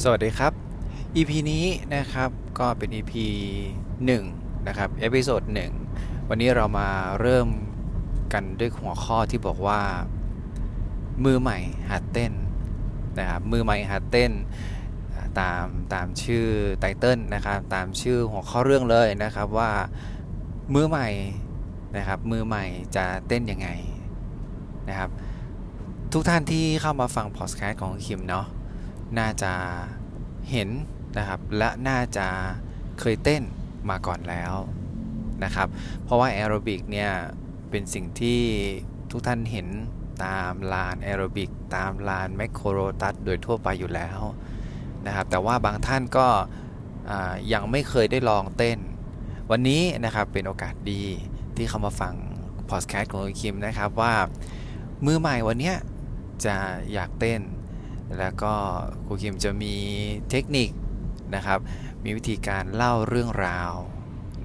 สวัสดีครับ EP นี้นะครับก็เป็น EP 1 นะครับ episode 1วันนี้เรามาเริ่มกันด้วยหัวข้อที่บอกว่า มือใหม่หัดเต้นนะครับมือใหม่หัดเต้นตามตามชื่อ title นะครับตามชื่อหัวข้อเรื่องเลยนะครับว่ามือใหม่นะครับมือใหม่จะเต้นยังไงนะครับทุกท่านที่เข้ามาฟังพอดแคสต์ของคิมเนาะ น่าจะเห็นนะครับ และน่าจะเคยเต้นมาก่อนแล้วนะครับ เพราะว่าแอโรบิกเนี่ยเป็นสิ่งที่ทุกท่านเห็นตามลานแอโรบิกตามลานแม็คโครโลตัสโดยทั่วไปอยู่แล้วนะครับ แต่ว่าบางท่านก็ยังไม่เคยได้ลองเต้น วันนี้นะครับเป็นโอกาสดีที่เข้ามาฟังพอดแคสต์ของคิมนะครับว่ามือใหม่วันนี้จะอยากเต้น แล้วก็ครูคิมจะมีเทคนิคนะครับ มีวิธีการเล่าเรื่องราว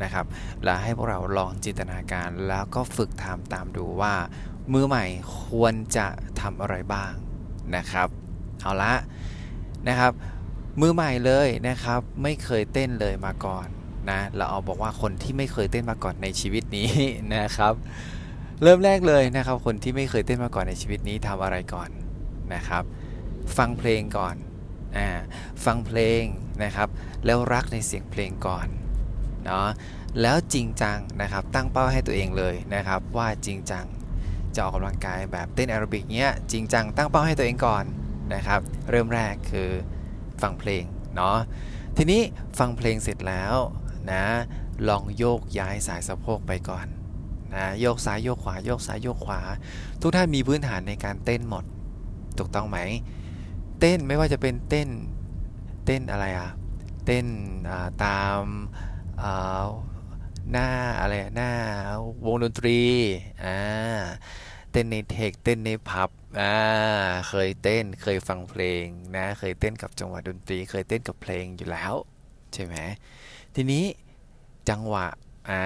นะครับ และให้พวกเราลองจินตนาการแล้วก็ฝึกทำตามดูว่า มือใหม่ควรจะทำอะไรบ้างนะครับ เอาละนะครับ มือใหม่เลยนะครับ ไม่เคยเต้นเลยมาก่อนนะเราเอาบอกว่าคนที่ไม่เคยเต้นมาก่อนในชีวิตนี้นะครับ เริ่มแรกเลยนะครับ คนที่ไม่เคยเต้นมาก่อนในชีวิตนี้ทำอะไรก่อนนะครับ ฟังเพลงก่อนอ่าฟังเพลงนะครับ แล้วรักในเสียงเพลงก่อนเนาะแล้วจริงจังนะครับตั้งเป้าให้ตัวเองเลยนะครับ ว่าจริงจังจะออกกำลังกายแบบเต้นแอโรบิกเนี้ยจริงจังตั้งเป้าให้ตัวเองก่อนนะครับ เริ่มแรกคือฟังเพลงเนาะทีนี้ฟังเพลงเสร็จแล้วนะลองโยกย้ายสายสะโพกไปก่อนนะโยกซ้ายโยกขวาโยกซ้ายโยกขวา ทุกท่านมีพื้นฐานในการเต้นหมด ถูกต้องไหม เต้นไม่ว่าจะเป็นเต้นเต้นอะไรอะเต้นตามหน้าอะไรหน้าวงดนตรีอ่าเต้นในเทคเต้นในพับอ่าเคยเต้นเคยฟังเพลงนะเคยเต้นกับจังหวะดนตรี เคยเต้นกับเพลงอยู่แล้วใช่ไหมทีนี้จังหวะอ่า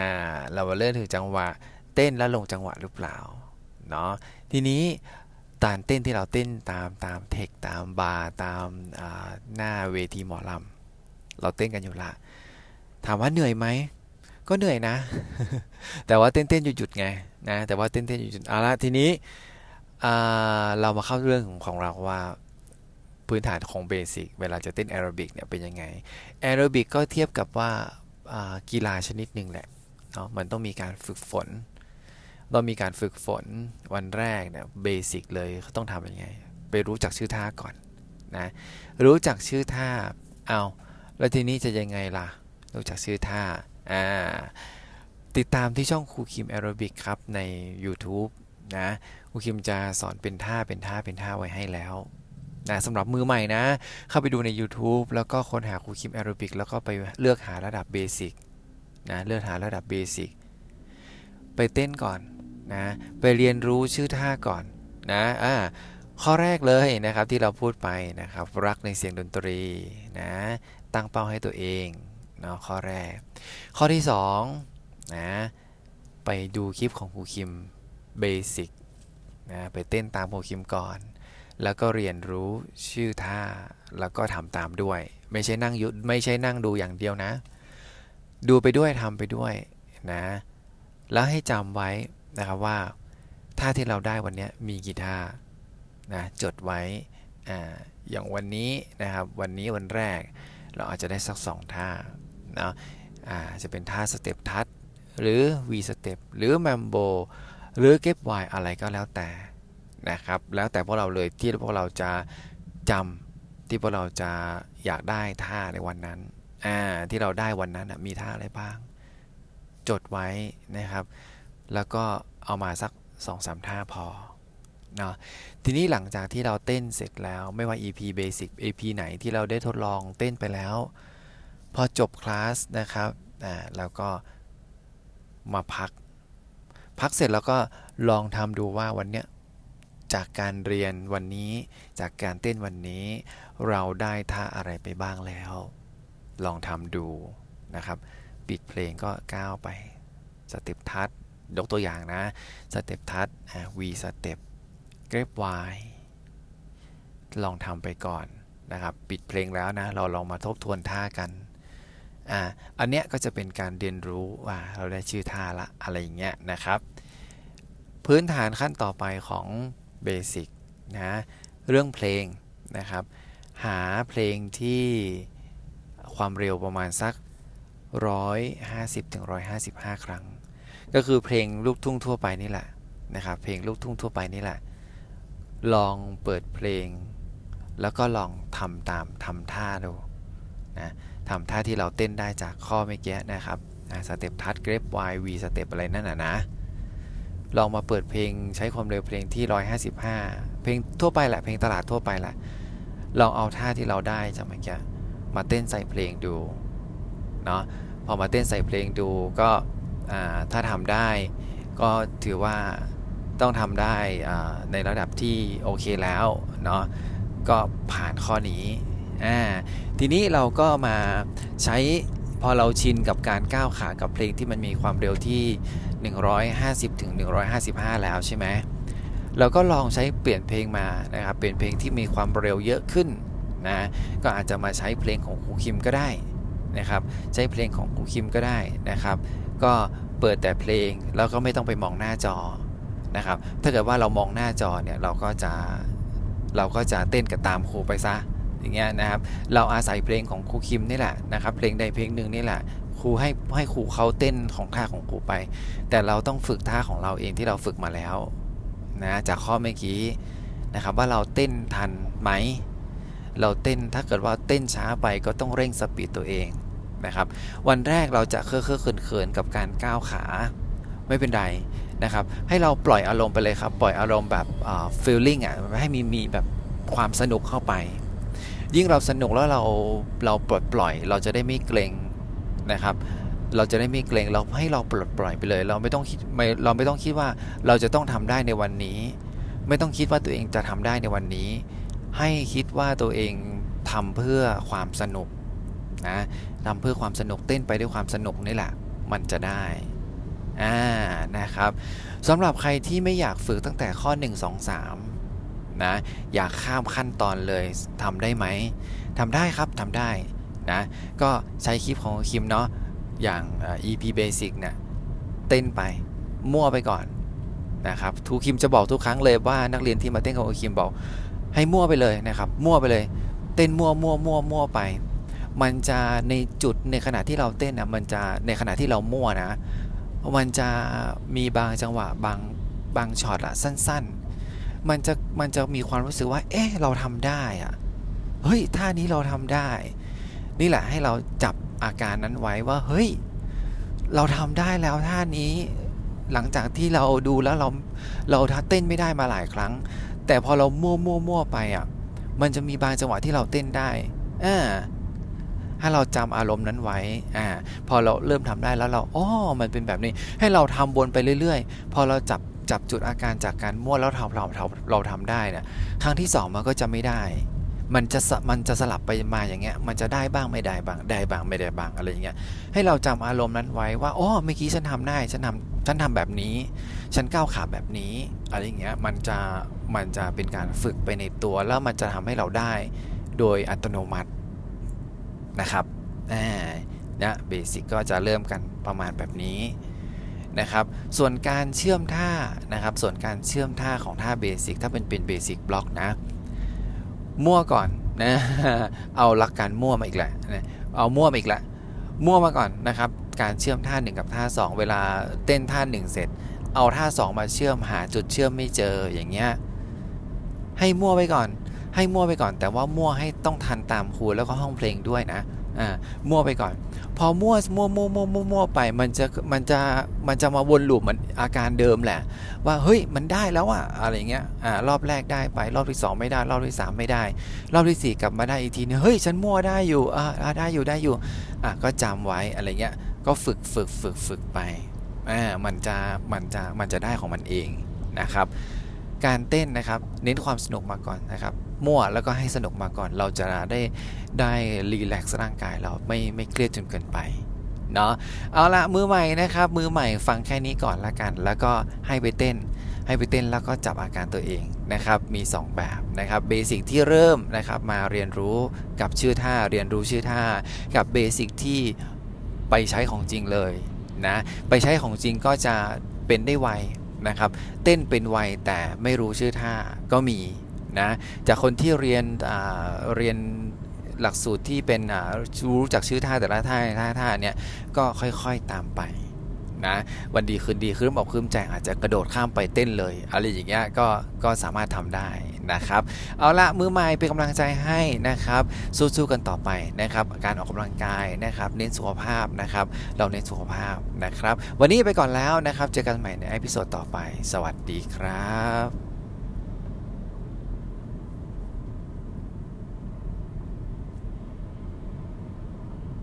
เรามาเริ่มถึงจังหวะเต้นแล้วลงจังหวะหรือเปล่าเนาะทีนี้ ตามเต้นที่เราเต้นตามตามเทคตามบาร์ตามหน้าเวทีหมอลำเราเต้นกันอยู่ละถามว่าเหนื่อยไหมก็เหนื่อยนะ แต่ว่าเต้นเต้นหยุดหยุดไงนะแต่ว่าเต้นเต้นหยุดหยุดเอาละทีนี้เรามาเข้าเรื่องของของเราว่าพื้นฐานของ basic เวลาจะเต้นแอโรบิกเนี่ยเป็นยังไงแอโรบิกก็เทียบกับว่ากีฬาชนิดหนึ่งแหละเนาะมันต้องมีการฝึกฝน เรามีการฝึกฝนวันแรกเนี่ย basic เลยเขาต้องทำยังไง ไปรู้จักชื่อท่าก่อนนะรู้จักชื่อท่าเอาแล้วทีนี้จะยังไงล่ะ รู้จักชื่อท่าอ่าติดตามที่ช่องครูคิมแอโรบิกครับใน YouTube นะครูคิมจะสอนเป็นท่าเป็นท่าเป็นท่าไว้ให้แล้วนะสำหรับมือใหม่นะ เข้าไปดูใน YouTube แล้วก็ค้นหาครูคิมแอโรบิกแล้วก็ไปเลือกหาระดับ basic นะเลือกหาระดับ basic ไปเต้นก่อน นะไปเรียนรู้ชื่อท่าก่อนนะอ่าข้อแรกเลยนะครับที่เราพูดไปนะครับรักในเสียงดนตรีนะตั้งเป้าให้ตัวเองเนาะข้อแรก ข้อที่2นะไปดูคลิปของครูคิมเบสิกนะไปเต้นตามครูคิมก่อน แล้วก็เรียนรู้ชื่อท่าแล้วก็ทำตามด้วย ไม่ใช่นั่งยุดไม่ใช่นั่งดูอย่างเดียวนะ ดูไปด้วยทำไปด้วยนะแล้วให้จำไว้ นะครับว่าท่าที่เราได้วันนี้มีกี่ท่านะจดไว้อ่าอย่างวันนี้นะครับวันนี้วันแรกเราอาจจะได้สัก 2 ท่านะอ่าจะเป็นท่าสเต็ปทัชหรือ V สเต็ปหรือแมมโบหรือเก็บวอะไรก็แล้วแต่นะครับแล้วแต่พวกเราเลยที่พวกเราจะจำที่พวกเราจะอยากได้ท่าในวันนั้นอ่าที่เราได้วันนั้นมีท่าอะไรบ้าง จดไว้นะครับ แล้วก็ เอามาสัก2อสท่าพอเนาะทีนี้หลังจากที่เราเต้นเสร็จแล้วไม่ว่า EP Basic EP ไหนที่เราได้ทดลองเต้นไปแล้ว พอจบคลาสนะครับอ่าแล้วก็มาพัก พักเสร็จแล้วก็ลองทำดูว่าวันเนี้ยจากการเรียนวันนี้จากการเต้นวันนี้ เราได้ท่าอะไรไปบ้างแล้ว ลองทำดูนะครับ ปิดเพลงก็ก้าวไป step touch ยกตัวอย่างนะ step touch V-step grapevine ลองทำไปก่อนนะครับ ปิดเพลงแล้วนะ เราลองมาทบทวนท่ากันอ่าอันเนี้ยก็จะเป็นการเรียนรู้ว่าเราได้ชื่อท่าละอะไรอย่างเงี้ยนะครับ พื้นฐานขั้นต่อไปของ basic นะเรื่องเพลงนะครับ หาเพลงที่ความเร็วประมาณสัก 150ถึง155 ครั้ง ก็คือเพลงลูกทุ่งทั่วไปนี่แหละนะครับเพลงลูกทุ่งทั่วไปนี่แหละ ลองเปิดเพลง แล้วก็ลองทำตามทำท่าดูนะทำท่าที่เราเต้นได้จากข้อเมื่อกี้นะครับสเต็ปทัดเกรฟวายวีสเต็ปอะไรนั่นน่ะนะลองมาเปิดเพลงใช้ความเร็วเพลงที่ 155 เพลงทั่วไปแหละเพลงตลาดทั่วไปแหละลองเอาท่าที่เราได้จากเมื่อกี้มาเต้นใส่เพลงดูเนาะพอมาเต้นใส่เพลงดูก็ ถ้าทำได้ก็ถือว่าต้องทำได้ในระดับที่โอเคแล้วเนาะก็ผ่านข้อนี้ ทีนี้เราก็มาใช้พอเราชินกับการก้าวขากับเพลงที่มันมีความเร็วที่ 150ถึง155 แล้วใช่ไหมเราก็ลองใช้เปลี่ยนเพลงมานะครับเปลี่ยนเพลงที่มีความเร็วเยอะขึ้นนะก็อาจจะมาใช้เพลงของครูคิมก็ได้นะครับ ใช้เพลงของครูคิมก็ได้นะครับ ก็เปิดแต่เพลงแล้วก็ไม่ต้องไปมองหน้าจอนะครับ ถ้าเกิดว่าเรามองหน้าจอเนี่ยเราก็จะเราก็จะเต้นกับตามครูไปซะอย่างเงี้ยนะครับ เราอาศัยเพลงของครูคิมนี่แหละนะครับ เพลงใดเพลงหนึ่งนี่แหละครูให้ให้ครูเขาเต้นของท่าของครูไป แต่เราต้องฝึกท่าของเราเองที่เราฝึกมาแล้วนะจากข้อเมื่อกี้นะครับว่าเราเต้นทันไหม เราเต้นถ้าเกิดว่าเต้นช้าไปก็ต้องเร่งสปีดตัวเอง นะครับ วันแรกเราจะเคอะเคอะเขินๆกับการก้าวขาไม่เป็นไรนะครับ ให้เราปล่อยอารมณ์ไปเลยครับ ปล่อยอารมณ์แบบฟีลลิ่งอะให้มีมีแบบความสนุกเข้าไป ยิ่งเราสนุกแล้วเราเราปลดปล่อย เราจะได้ไม่เกรงนะครับ เราจะได้ไม่เกรงเราให้เราปลดปล่อยไปเลย เราไม่ต้องคิดไม่เราไม่ต้องคิดว่าเราจะต้องทำได้ในวันนี้ ไม่ต้องคิดว่าตัวเองจะทำได้ในวันนี้ ให้คิดว่าตัวเองทำเพื่อความสนุก นะทำเพื่อความสนุกเต้นไปด้วยความสนุกนี่แหละมันจะได้อ่านะครับสำหรับใครที่ไม่อยากฝึกตั้งแต่ข้อ 1 2 3นะอยากข้ามขั้นตอนเลยทำได้ไหมทำได้ครับทำได้นะก็ใช้คลิปของคิมเนาะอย่าง EP Basic เนี่ยเต้นไปมั่วไปก่อนนะครับทูคิมจะบอกทุกครั้งเลยว่านักเรียนที่มาเต้นของคิมบอก ให้มั่วไปเลยนะครับ มั่วไปเลย เต้นมั่วมั่วมั่วมั่วไป มันจะในจุดในขณะที่เราเต้นนะมันจะในขณะที่เรามั่วนะ มันจะมีบางจังหวะบางบางช็อตอะสั้น ๆ มันจะมันจะมีความรู้สึกว่า เอ๊ะเราทำได้อะเฮ้ยท่านี้เราทำได้ นี่แหละให้เราจับอาการนั้นไว้ว่า เฮ้ย เราทำได้แล้วท่านี้หลังจากที่เราดูแล้วเราเราท่าเต้นไม่ได้มาหลายครั้ง แต่พอเรามั่วมั่วมั่วไปอะ มันจะมีบางจังหวะที่เราเต้นได้อ่า ถ้าเราจำอารมณ์นั้นไว้อ่าพอเราเริ่มทำได้แล้วเราอ๋อมันเป็นแบบนี้ ให้เราทำวนไปเรื่อยๆ พอเราจับจับจุดอาการจากการมั่วแล้วเราเราเราเราทำได้นะครั้งที่2มันก็จะไม่ได้ มันจะมันจะสลับไปมาอย่างเงี้ย มันจะได้บ้างไม่ได้บ้างได้บ้างไม่ได้บ้างอะไรอย่างเงี้ยให้เราจำอารมณ์นั้นไว้ว่าอ๋อเมื่อกี้ฉันทำได้ฉันทำฉันทำแบบนี้ ฉันก้าวขาแบบนี้อะไรอย่างเงี้ยมันจะมันจะเป็นการฝึกไปในตัวแล้วมันจะทำให้เราได้ โดยอัตโนมัติ นะครับนะเบสิกก็จะเริ่มกันประมาณแบบนี้นะครับ ส่วนการเชื่อมท่านะครับ ส่วนการเชื่อมท่าของท่าเบสิกถ้าเป็นเป็นเบสิกบล็อกนะ มั่วก่อนนะเอาหลักการมั่วมาอีกแหละเอามั่วมาอีกละมั่วมาก่อนนะครับ การเชื่อมท่า 1 กับท่า 2 เวลาเต้นท่า 1 เสร็จ เอาท่า 2 มาเชื่อมหาจุดเชื่อมไม่เจออย่างเงี้ยให้มั่วไปก่อน ให้มั่วไปก่อน แต่ว่ามั่วให้ต้องทันตามครูแล้วก็ห้องเพลงด้วยนะอ่ามั่วไปก่อน พอมั่วมั่วมั่วมั่วมั่วมั่วไป มันจะมันจะมันจะมาวนลูปมันอาการเดิมแหละ ว่าเฮ้ยมันได้แล้วอะอะไรเงี้ยอ่ารอบแรกได้ไปรอบที่ 2 ไม่ได้ รอบที่ 3 ไม่ได้ รอบที่ 4 กลับมาได้อีกทีนึงเฮ้ยฉันมั่วได้อยู่อ่าได้อยู่ได้อยู่อะก็จำไว้อะไรเงี้ยก็ฝึกฝึกฝึกฝึกไปอ่ามันจะมันจะมันจะได้ของมันเองนะครับ การเต้นนะครับ เน้นความสนุกมาก่อนนะครับ มั่วแล้วก็ให้สนุกมาก่อน เราจะได้ได้ relax ร่างกายเราไม่ไม่เครียดจนเกินไปเนาะเอาละมือใหม่นะครับ มือใหม่ฟังแค่นี้ก่อนละกัน แล้วก็ให้ไปเต้น ให้ไปเต้นแล้วก็จับอาการตัวเองนะครับ มี 2 แบบนะครับ basic ที่เริ่มนะครับมาเรียนรู้กับชื่อท่าเรียนรู้ชื่อท่า กับ basic ที่ไปใช้ของจริงเลยนะไปใช้ของจริงก็จะเป็นได้ไวนะครับ เต้นเป็นไวแต่ไม่รู้ชื่อท่าก็มี นะจากคนที่เรียนเรียนหลักสูตรที่เป็นรู้จักชื่อท่าแต่ละท่าท่าท่าเนี่ยก็ค่อยๆตามไปนะวันดีคืนดีคืนบอกคืนใจอาจจะกระโดดข้ามไปเต้นเลยอะไรอย่างเงี้ยก็ก็สามารถทำได้นะครับ เอาละมือใหม่เป็นกำลังใจให้นะครับสู้ๆกันต่อไปนะครับ การออกกำลังกายนะครับ เน้นสุขภาพนะครับ เราเน้นสุขภาพนะครับ วันนี้ไปก่อนแล้วนะครับ เจอกันใหม่ในอพิโซดต่อไป สวัสดีครับ